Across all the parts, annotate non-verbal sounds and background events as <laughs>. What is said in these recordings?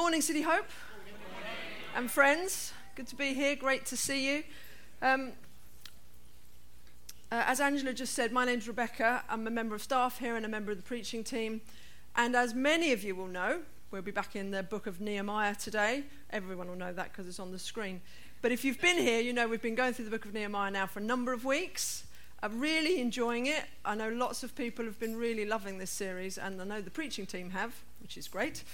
Morning, City Hope. And friends, good to be here. Great to see you. Um, uh, as Angela just said, my name's Rebecca. I'm a member of staff here and a member of the preaching team. And as many of you will know, we'll be back in the book of Nehemiah today. Everyone will know that because it's on the screen. But if you've been here, you know we've been going through the book of Nehemiah now for a number of weeks. I'm really enjoying it. I know lots of people have been really loving this series, and I know the preaching team have, which is great.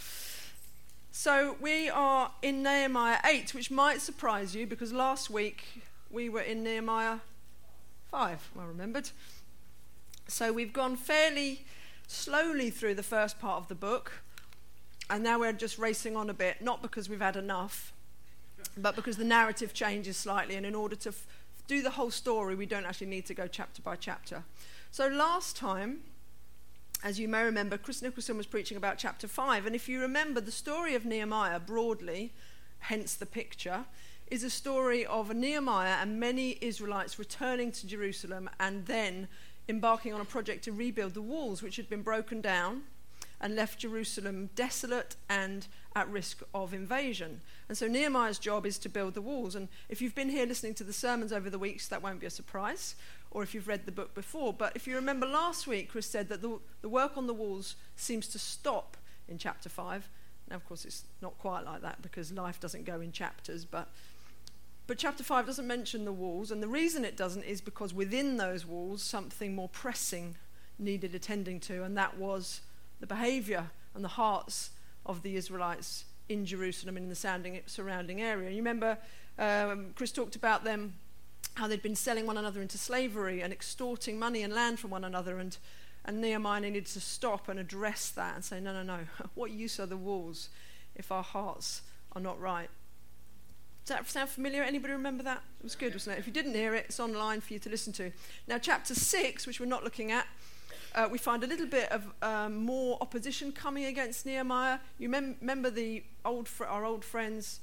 So we are in Nehemiah 8, which might surprise you because last week we were in Nehemiah 5, well remembered. So we've gone fairly slowly through the first part of the book, and now we're just racing on a bit, not because we've had enough, but because the narrative changes slightly, and in order to f- do the whole story, we don't actually need to go chapter by chapter. So last time, as you may remember, Chris Nicholson was preaching about chapter 5. And if you remember, the story of Nehemiah, broadly, hence the picture, is a story of Nehemiah and many Israelites returning to Jerusalem and then embarking on a project to rebuild the walls, which had been broken down and left Jerusalem desolate and at risk of invasion. And so Nehemiah's job is to build the walls. And if you've been here listening to the sermons over the weeks, that won't be a surprise, or if you've read the book before. But if you remember last week, Chris said that the, the work on the walls seems to stop in chapter 5. Now, of course, it's not quite like that because life doesn't go in chapters, but but chapter 5 doesn't mention the walls, and the reason it doesn't is because within those walls, something more pressing needed attending to, and that was the behavior and the hearts of the Israelites in Jerusalem and in the surrounding area. You remember um, Chris talked about them, how they'd been selling one another into slavery and extorting money and land from one another, and, and Nehemiah needed to stop and address that and say, no, no, no, <laughs> what use are the walls if our hearts are not right? Does that sound familiar? Anybody remember that? It was good, wasn't it? If you didn't hear it, it's online for you to listen to. Now, chapter 6, which we're not looking at, uh, we find a little bit of um, more opposition coming against Nehemiah. You mem- remember the old fr- our old friends,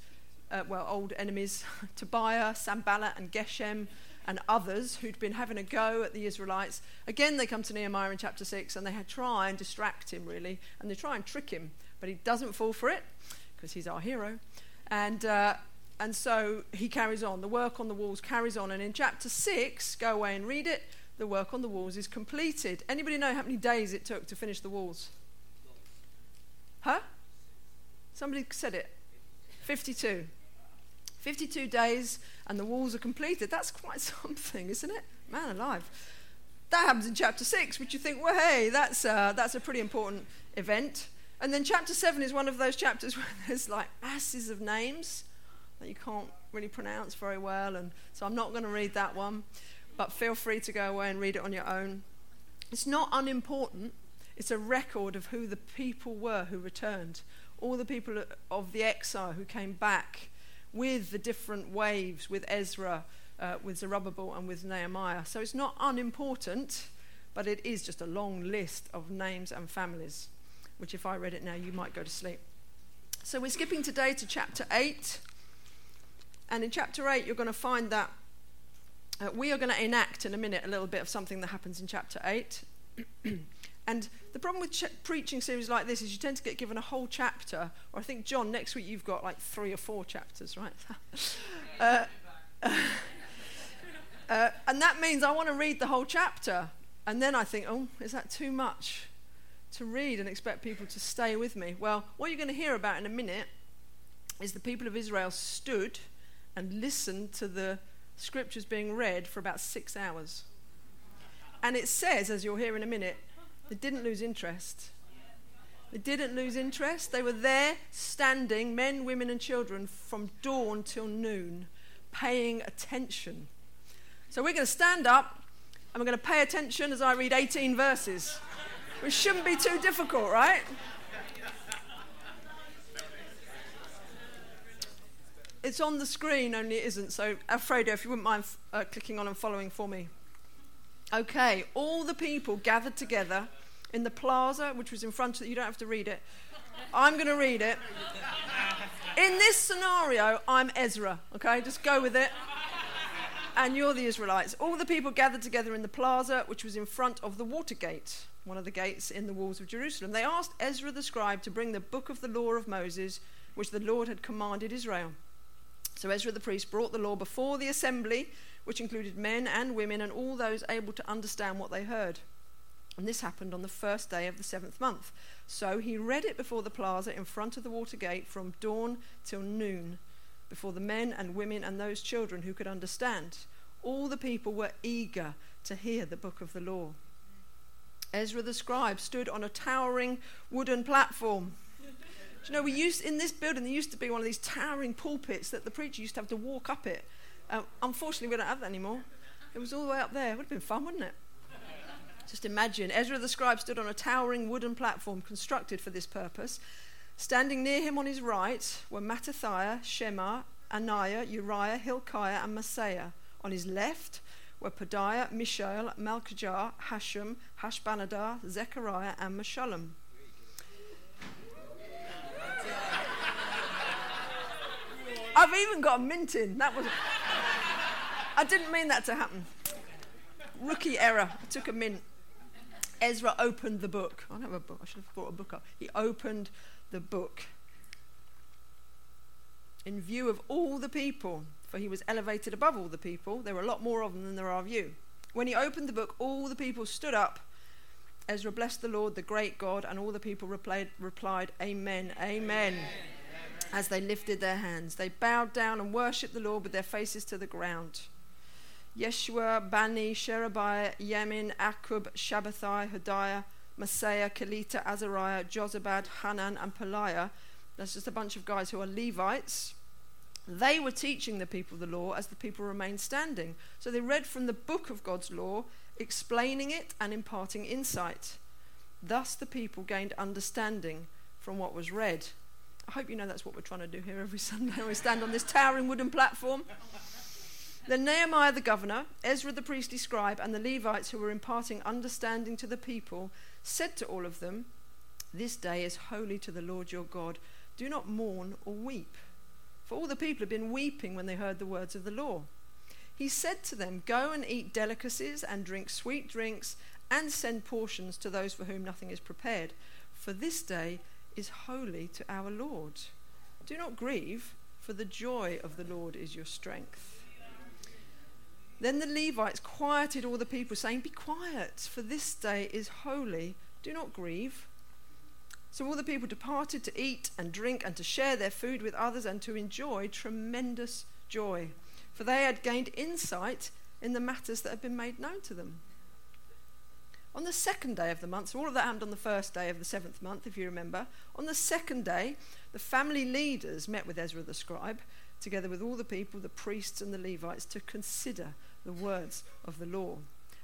uh, well, old enemies, <laughs> Tobiah, Sanballat, and Geshem, and others who'd been having a go at the Israelites. Again, they come to Nehemiah in chapter 6 and they try and distract him, really, and they try and trick him, but he doesn't fall for it because he's our hero. And, uh, and so he carries on. The work on the walls carries on. And in chapter 6, go away and read it the work on the walls is completed. Anybody know how many days it took to finish the walls? Huh? Somebody said it. 52. 52 days and the walls are completed. That's quite <laughs> something, isn't it? Man alive. That happens in chapter 6, which you think, well, hey, that's, uh, that's a pretty important event. And then chapter 7 is one of those chapters <laughs> where there's like masses of names that you can't really pronounce very well. And so I'm not going to read that one but feel free to go away and read it on your own. It's not unimportant, it's a record of who the people were who returned. All the people of the exile who came back with the different waves, with Ezra, uh, with Zerubbabel, and with Nehemiah. So it's not unimportant, but it is just a long list of names and families, which if I read it now, you might go to sleep. So we're skipping today to chapter 8. And in chapter 8, you're going to find that uh, we are going to enact in a minute a little bit of something that happens in chapter 8. <clears throat> and the problem with ch- preaching series like this is you tend to get given a whole chapter, or I think, John, next week you've got like three or four chapters, right? <laughs> uh, <laughs> uh, and that means I want to read the whole chapter. And then I think, oh, is that too much to read and expect people to stay with me? Well, what you're going to hear about in a minute is the people of Israel stood and listened to the scriptures being read for about six hours. And it says, as you'll hear in a minute, they didn't lose interest. They didn't lose interest. They were there standing, men, women, and children, from dawn till noon, paying attention. So we're going to stand up and we're going to pay attention as I read 18 verses, which shouldn't be too difficult, right? It's on the screen, only it isn't. So, Alfredo, if you wouldn't mind uh, clicking on and following for me. Okay, all the people gathered together in the plaza, which was in front of you. Don't have to read it. I'm going to read it. In this scenario, I'm Ezra, okay? Just go with it. And you're the Israelites. All the people gathered together in the plaza, which was in front of the water gate, one of the gates in the walls of Jerusalem. They asked Ezra the scribe to bring the book of the law of Moses which the Lord had commanded Israel. So Ezra the priest brought the law before the assembly, which included men and women and all those able to understand what they heard. And this happened on the first day of the seventh month. So he read it before the plaza in front of the water gate from dawn till noon, before the men and women and those children who could understand. All the people were eager to hear the book of the law. Ezra the scribe stood on a towering wooden platform. Do you know, we used in this building, there used to be one of these towering pulpits that the preacher used to have to walk up it. Uh, unfortunately, we don't have that anymore. It was all the way up there. It would have been fun, wouldn't it? Just imagine Ezra the scribe stood on a towering wooden platform constructed for this purpose. Standing near him on his right were Mattithiah, Shema, Ananiah, Uriah, Hilkiah, and Maaseiah. On his left were Pedaiah, Mishael, Malchijah, Hashum, Hashbaddanah, Zechariah, and Meshullam. I've even got a mint in. That was. I didn't mean that to happen. Rookie error. I took a mint. Ezra opened the book. I don't have a book. I should have brought a book up. He opened the book in view of all the people, for he was elevated above all the people. There were a lot more of them than there are of you. When he opened the book, all the people stood up. Ezra blessed the Lord, the great God, and all the people replied, replied Amen, Amen, Amen, as they lifted their hands. They bowed down and worshipped the Lord with their faces to the ground. Yeshua, Bani, Sherebiah, Yamin, Akkub, Shabbethai, Hodiah, Maaseiah, Kelita, Azariah, Jozabad, Hanan, and Pelaiah. That's just a bunch of guys who are Levites. They were teaching the people the law as the people remained standing. So they read from the book of God's law, explaining it and imparting insight. Thus the people gained understanding from what was read. I hope you know that's what we're trying to do here every <laughs> Sunday. we stand on this towering wooden platform. Then Nehemiah the governor, Ezra the priestly scribe, and the Levites who were imparting understanding to the people said to all of them, This day is holy to the Lord your God. Do not mourn or weep. For all the people had been weeping when they heard the words of the law. He said to them, Go and eat delicacies and drink sweet drinks and send portions to those for whom nothing is prepared. For this day is holy to our Lord. Do not grieve, for the joy of the Lord is your strength. Then the Levites quieted all the people, saying, Be quiet, for this day is holy. Do not grieve. So all the people departed to eat and drink and to share their food with others and to enjoy tremendous joy, for they had gained insight in the matters that had been made known to them. On the second day of the month, so all of that happened on the first day of the seventh month, if you remember. On the second day, the family leaders met with Ezra the scribe together with all the people, the priests and the Levites, to consider the words of the law.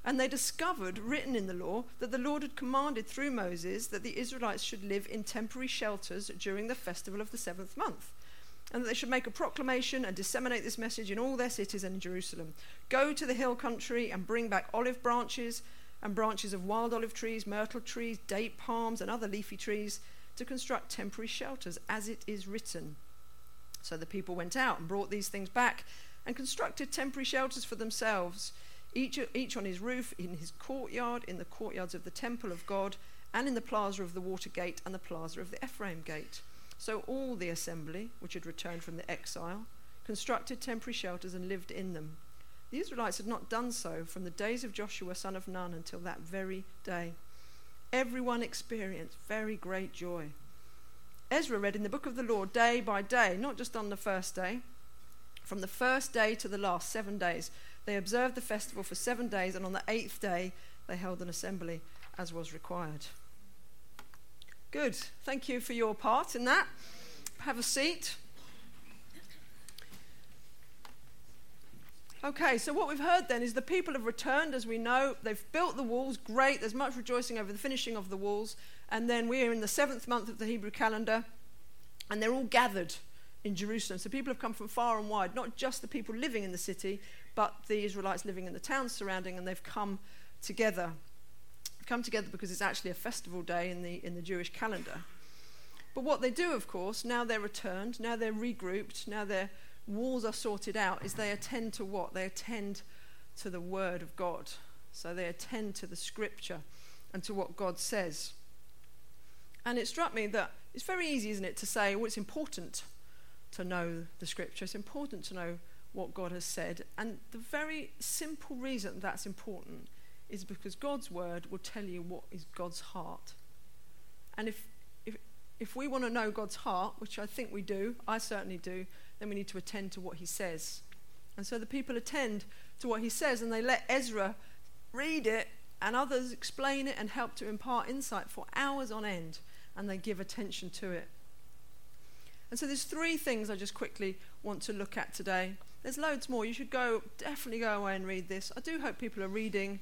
And they discovered, written in the law, that the Lord had commanded through Moses that the Israelites should live in temporary shelters during the festival of the seventh month. And that they should make a proclamation and disseminate this message in all their cities and in Jerusalem. Go to the hill country and bring back olive branches and branches of wild olive trees, myrtle trees, date palms, and other leafy trees to construct temporary shelters, as it is written. So the people went out and brought these things back and constructed temporary shelters for themselves, each, each on his roof, in his courtyard, in the courtyards of the temple of God, and in the plaza of the water gate and the plaza of the Ephraim gate. So all the assembly, which had returned from the exile, constructed temporary shelters and lived in them. The Israelites had not done so from the days of Joshua son of Nun until that very day. Everyone experienced very great joy. Ezra read in the book of the Lord day by day, not just on the first day. From the first day to the last, seven days. They observed the festival for seven days, and on the eighth day, they held an assembly as was required. Good. Thank you for your part in that. Have a seat. Okay, so what we've heard then is the people have returned, as we know. They've built the walls, great. There's much rejoicing over the finishing of the walls. And then we're in the seventh month of the Hebrew calendar, and they're all gathered in Jerusalem. So people have come from far and wide, not just the people living in the city, but the Israelites living in the towns surrounding, and they've come together. Come together because it's actually a festival day in the, in the Jewish calendar. But what they do, of course, now they're returned, now they're regrouped, now their walls are sorted out, is they attend to what? They attend to the Word of God. So they attend to the Scripture and to what God says. And it struck me that it's very easy, isn't it, to say, well, it's important to know the scripture, it's important to know what God has said. And the very simple reason that's important is because God's word will tell you what is God's heart. And if, if, if we want to know God's heart, which I think we do, I certainly do, then we need to attend to what he says. And so the people attend to what he says and they let Ezra read it and others explain it and help to impart insight for hours on end and they give attention to it. And so there's three things I just quickly want to look at today. There's loads more. You should go definitely go away and read this. I do hope people are reading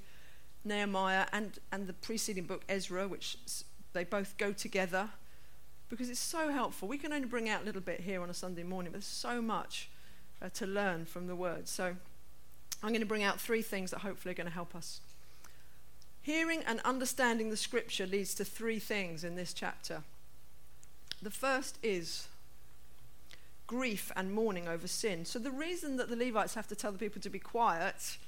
Nehemiah and, and the preceding book Ezra, which they both go together because it's so helpful. We can only bring out a little bit here on a Sunday morning, but there's so much uh, to learn from the word. So I'm going to bring out three things that hopefully are going to help us. Hearing and understanding the scripture leads to three things in this chapter. The first is grief and mourning over sin. So, the reason that the Levites have to tell the people to be quiet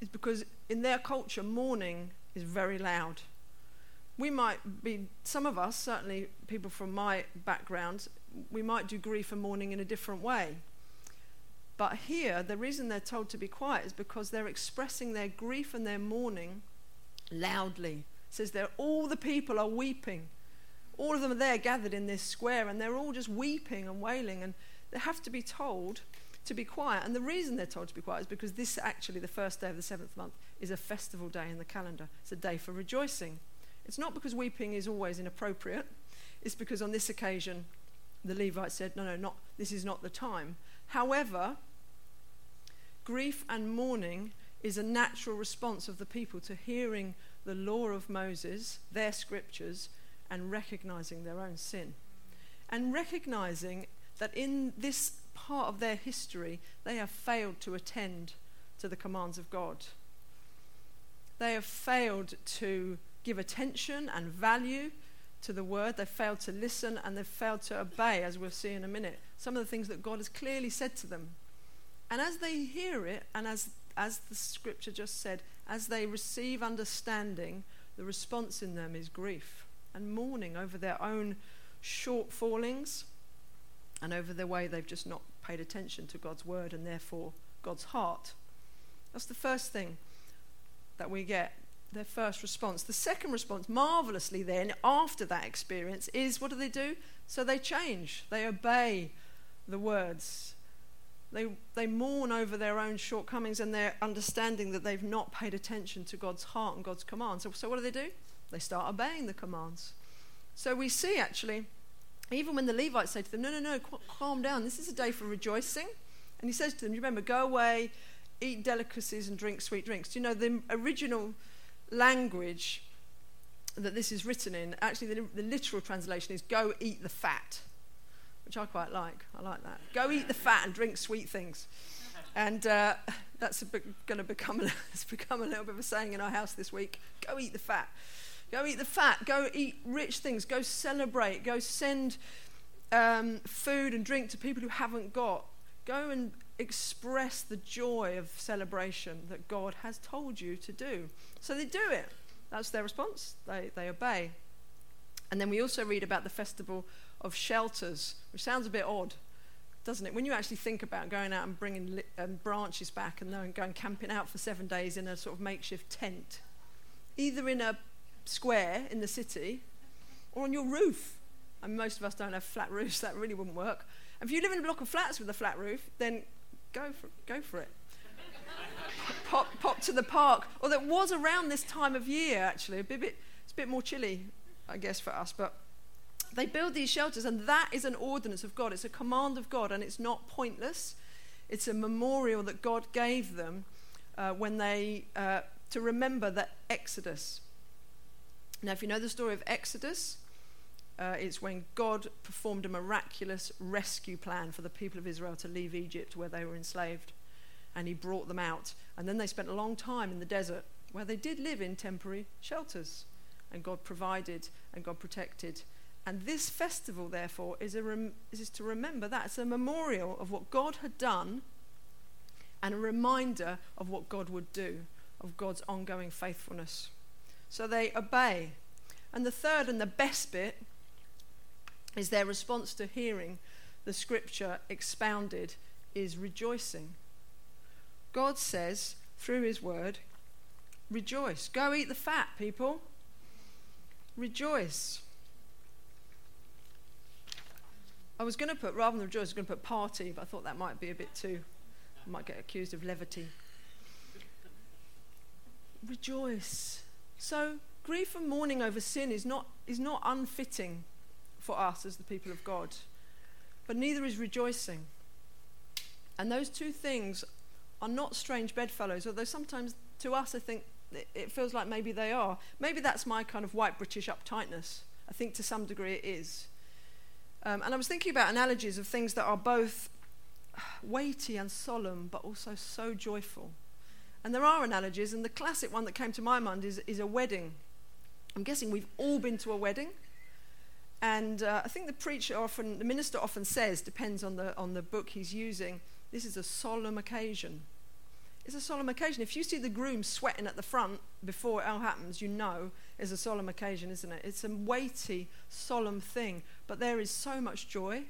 is because in their culture, mourning is very loud. We might be, some of us, certainly people from my background, we might do grief and mourning in a different way. But here, the reason they're told to be quiet is because they're expressing their grief and their mourning loudly. It says there, all the people are weeping. All of them are there gathered in this square, and they're all just weeping and wailing, and they have to be told to be quiet. And the reason they're told to be quiet is because this, actually, the first day of the seventh month, is a festival day in the calendar. It's a day for rejoicing. It's not because weeping is always inappropriate, it's because on this occasion, the Levites said, no, no, not, this is not the time. However, grief and mourning is a natural response of the people to hearing the law of Moses, their scriptures, and recognizing their own sin. And recognizing that in this part of their history, they have failed to attend to the commands of God. They have failed to give attention and value to the word. They've failed to listen and they've failed to obey, as we'll see in a minute, some of the things that God has clearly said to them. And as they hear it and as as the scripture just said, as they receive understanding, the response in them is grief and mourning over their own shortfallings and over the way they've just not paid attention to God's word and therefore God's heart. That's the first thing that we get, their first response. The second response, marvelously, then, after that experience, is what do they do? So they change, they obey the words they, they mourn over their own shortcomings and their understanding that they've not paid attention to God's heart and God's commands. So, so what do they do? They start obeying the commands. So we see actually, even when the Levites say to them, No, no, no, calm down. This is a day for rejoicing. And he says to them, Remember, go away, eat delicacies, and drink sweet drinks. Do you know the original language that this is written in? Actually, the, the literal translation is go eat the fat which I quite like. I like that. Go eat the fat and drink sweet things. And uh, <laughs> that's going to become a, <laughs> it's become a little bit of a saying in our house this week. Go eat the fat. Go eat the fat. Go eat rich things. Go celebrate. Go send um, food and drink to people who haven't got. Go and express the joy of celebration that God has told you to do. So they do it. That's their response. They, they obey. And then we also read about the festival of shelters, which sounds a bit odd, doesn't it? When you actually think about going out and bringing li- um, branches back and then going camping out for seven days in a sort of makeshift tent, either in a square in the city or on your roof. I mean, most of us don't have flat roofs, that really wouldn't work. If you live in a block of flats with a flat roof, then go for, go for it. pop, pop to the park. Or that was around this time of year, actually. A bit, it's a bit more chilly, I guess, for us. But they build these shelters, and that is an ordinance of God. It's a command of God, and it's not pointless. It's a memorial that God gave them uh, when they uh, to remember the Exodus. Now, if you know the story of Exodus, uh, it's when God performed a miraculous rescue plan for the people of Israel to leave Egypt, where they were enslaved, and He brought them out. And then they spent a long time in the desert, where they did live in temporary shelters, and God provided and God protected and this festival, therefore, is, rem- is to remember that. It's a memorial of what God had done and a reminder of what God would do, of God's ongoing faithfulness. So they obey. And the third and the best bit is their response to hearing the scripture expounded is rejoicing. God says through his word, rejoice. Go eat the fat, people. Rejoice. I was going to put, rather than rejoice, I was going to put party, but I thought that might be a bit too, I might get accused of levity. Rejoice. So, grief and mourning over sin is not, is not unfitting for us as the people of God, but neither is rejoicing. And those two things are not strange bedfellows, although sometimes to us I think it feels like maybe they are. Maybe that's my kind of white British uptightness. I think to some degree it is. Um, and I was thinking about analogies of things that are both weighty and solemn, but also so joyful. And there are analogies, and the classic one that came to my mind is, is a wedding. I'm guessing we've all been to a wedding. And uh, I think the preacher often, the minister often says, depends on the, on the book he's using, this is a solemn occasion. It's a solemn occasion. If you see the groom sweating at the front before it all happens, you know it's a solemn occasion, isn't it? It's a weighty, solemn thing. But there is so much joy